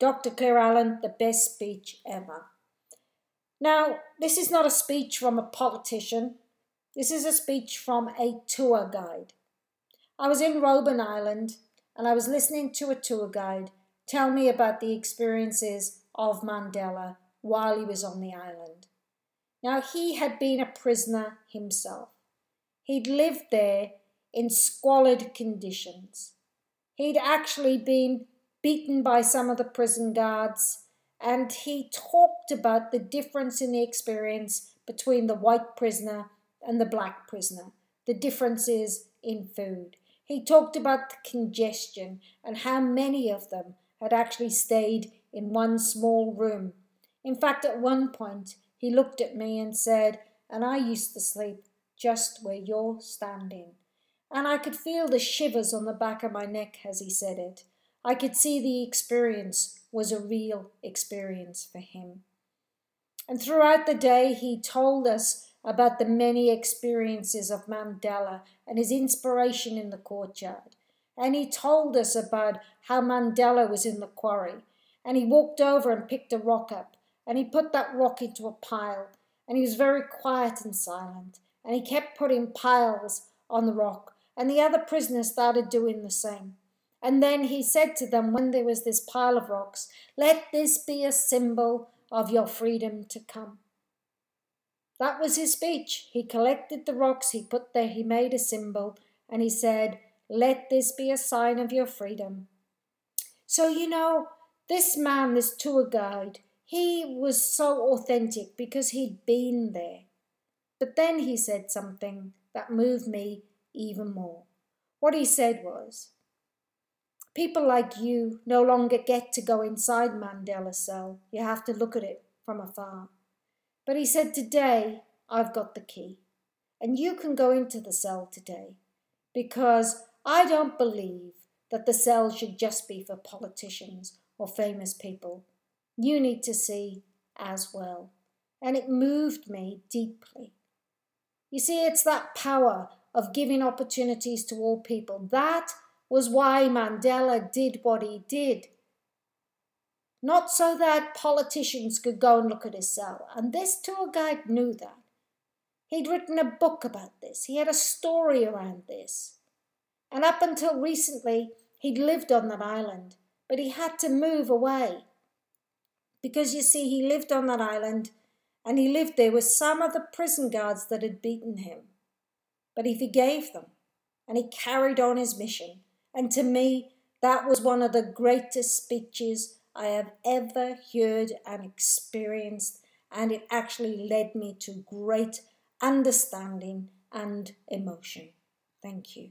Dr. Clare Allen, the best speech ever. Now, this is not a speech from a politician. This is a speech from a tour guide. I was in Robben Island and I was listening to a tour guide tell me about the experiences of Mandela while he was on the island. Now, he had been a prisoner himself. He'd lived there in squalid conditions. He'd actually been beaten by some of the prison guards, and he talked about the difference in the experience between the white prisoner and the black prisoner, the differences in food. He talked about the congestion and how many of them had actually stayed in one small room. In fact, at one point, he looked at me and said, And I used to sleep just where you're standing. And I could feel the shivers on the back of my neck as he said it. I could see the experience was a real experience for him. And throughout the day, he told us about the many experiences of Mandela and his inspiration in the courtyard. And he told us about how Mandela was in the quarry. And he walked over and picked a rock up. And he put that rock into a pile. And he was very quiet and silent. And he kept putting piles on the rock. And the other prisoners started doing the same and then he said to them when there was this pile of rocks let this be a symbol of your freedom to come that was his speech he collected the rocks he put there he made a symbol and he said let this be a sign of your freedom so you know this man this tour guide he was so authentic because he'd been there. But then he said something that moved me even more. What he said was, People like you no longer get to go inside Mandela's cell. You have to look at it from afar. But he said, Today I've got the key, and you can go into the cell today because I don't believe that the cell should just be for politicians or famous people you need to see as well. And it moved me deeply. You see, it's that power of giving opportunities to all people. That was why Mandela did what he did. Not so that politicians could go and look at his cell. And this tour guide knew that. He'd written a book about this, he had a story around this. And up until recently, he'd lived on that island, but he had to move away because you see, he lived on that island and he lived there with some of the prison guards that had beaten him. But he forgave them and he carried on his mission. And to me, that was one of the greatest speeches I have ever heard and experienced, and it actually led me to great understanding and emotion. Thank you.